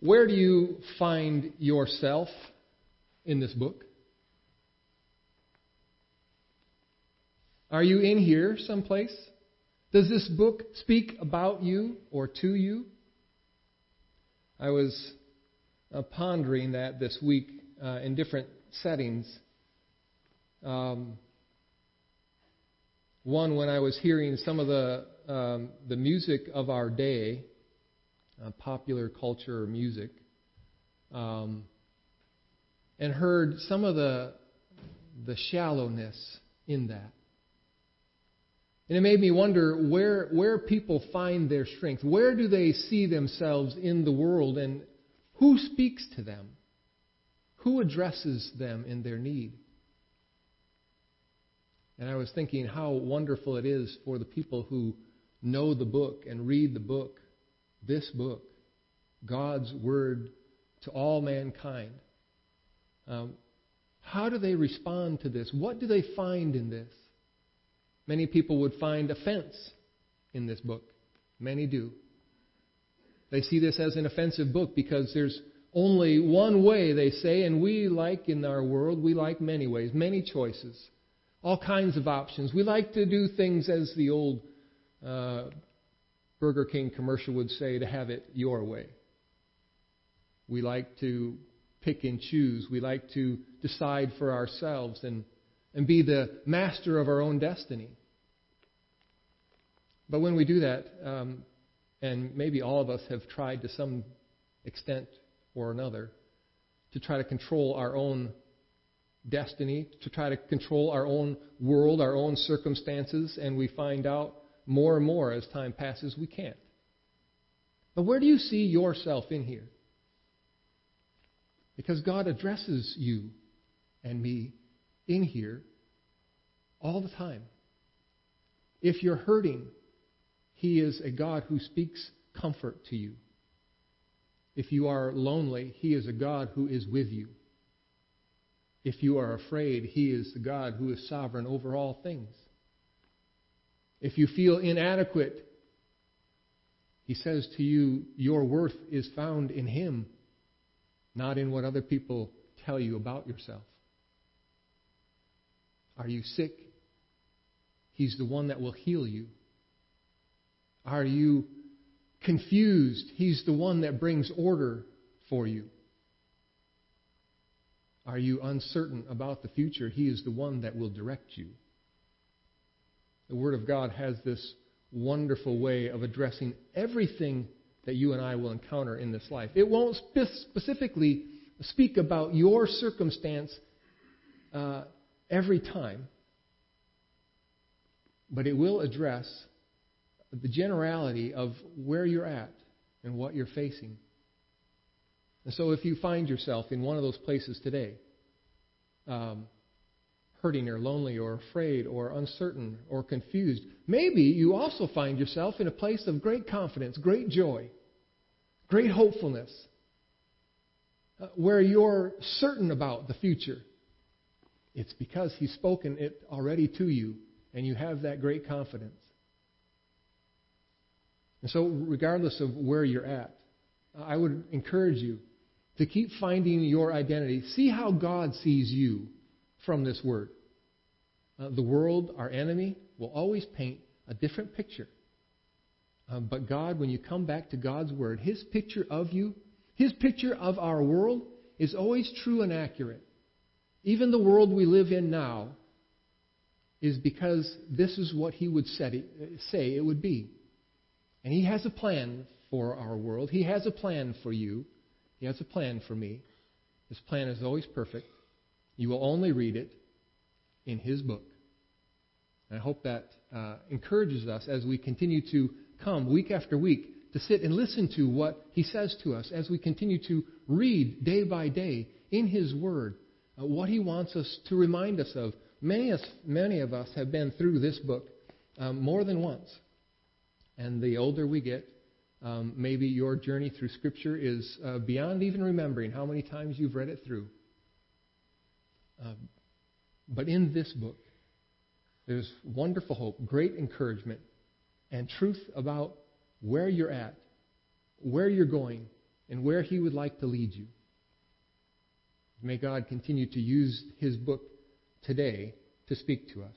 Where do you find yourself in this book? Are you in here someplace? Does this book speak about you or to you? I was uh, pondering that this week uh, in different settings. Um, one, when I was hearing some of the um, the music of our day, uh, popular culture or music, um, and heard some of the the shallowness in that. And it made me wonder where, where people find their strength. Where do they see themselves in the world and who speaks to them? Who addresses them in their need? And I was thinking how wonderful it is for the people who know the book and read the book, this book, God's Word to all mankind. Um, how do they respond to this? What do they find in this? Many people would find offense in this book. Many do. They see this as an offensive book because there's only one way, they say, and we like in our world, we like many ways, many choices, all kinds of options. We like to do things as the old uh, Burger King commercial would say, to have it your way. We like to pick and choose. We like to decide for ourselves and, and be the master of our own destiny. But when we do that, um, and maybe all of us have tried to some extent or another to try to control our own destiny, to try to control our own world, our own circumstances, and we find out more and more as time passes we can't. But where do you see yourself in here? Because God addresses you and me in here all the time. If you're hurting, he is a God who speaks comfort to you. If you are lonely, He is a God who is with you. If you are afraid, He is the God who is sovereign over all things. If you feel inadequate, He says to you, Your worth is found in Him, not in what other people tell you about yourself. Are you sick? He's the one that will heal you. Are you confused? He's the one that brings order for you. Are you uncertain about the future? He is the one that will direct you. The Word of God has this wonderful way of addressing everything that you and I will encounter in this life. It won't spe- specifically speak about your circumstance uh, every time, but it will address the generality of where you're at and what you're facing. And so if you find yourself in one of those places today, um, hurting or lonely or afraid or uncertain or confused, maybe you also find yourself in a place of great confidence, great joy, great hopefulness, uh, where you're certain about the future. It's because He's spoken it already to you, and you have that great confidence. And so, regardless of where you're at, I would encourage you to keep finding your identity. See how God sees you from this word. Uh, the world, our enemy, will always paint a different picture. Um, but God, when you come back to God's word, His picture of you, His picture of our world, is always true and accurate. Even the world we live in now is because this is what He would say it would be. And He has a plan for our world. He has a plan for you. He has a plan for me. His plan is always perfect. You will only read it in His book. And I hope that uh, encourages us as we continue to come week after week to sit and listen to what He says to us as we continue to read day by day in His Word uh, what He wants us to remind us of. Many, us, many of us have been through this book um, more than once. And the older we get, um, maybe your journey through Scripture is uh, beyond even remembering how many times you've read it through. Uh, but in this book, there's wonderful hope, great encouragement, and truth about where you're at, where you're going, and where He would like to lead you. May God continue to use His book today to speak to us.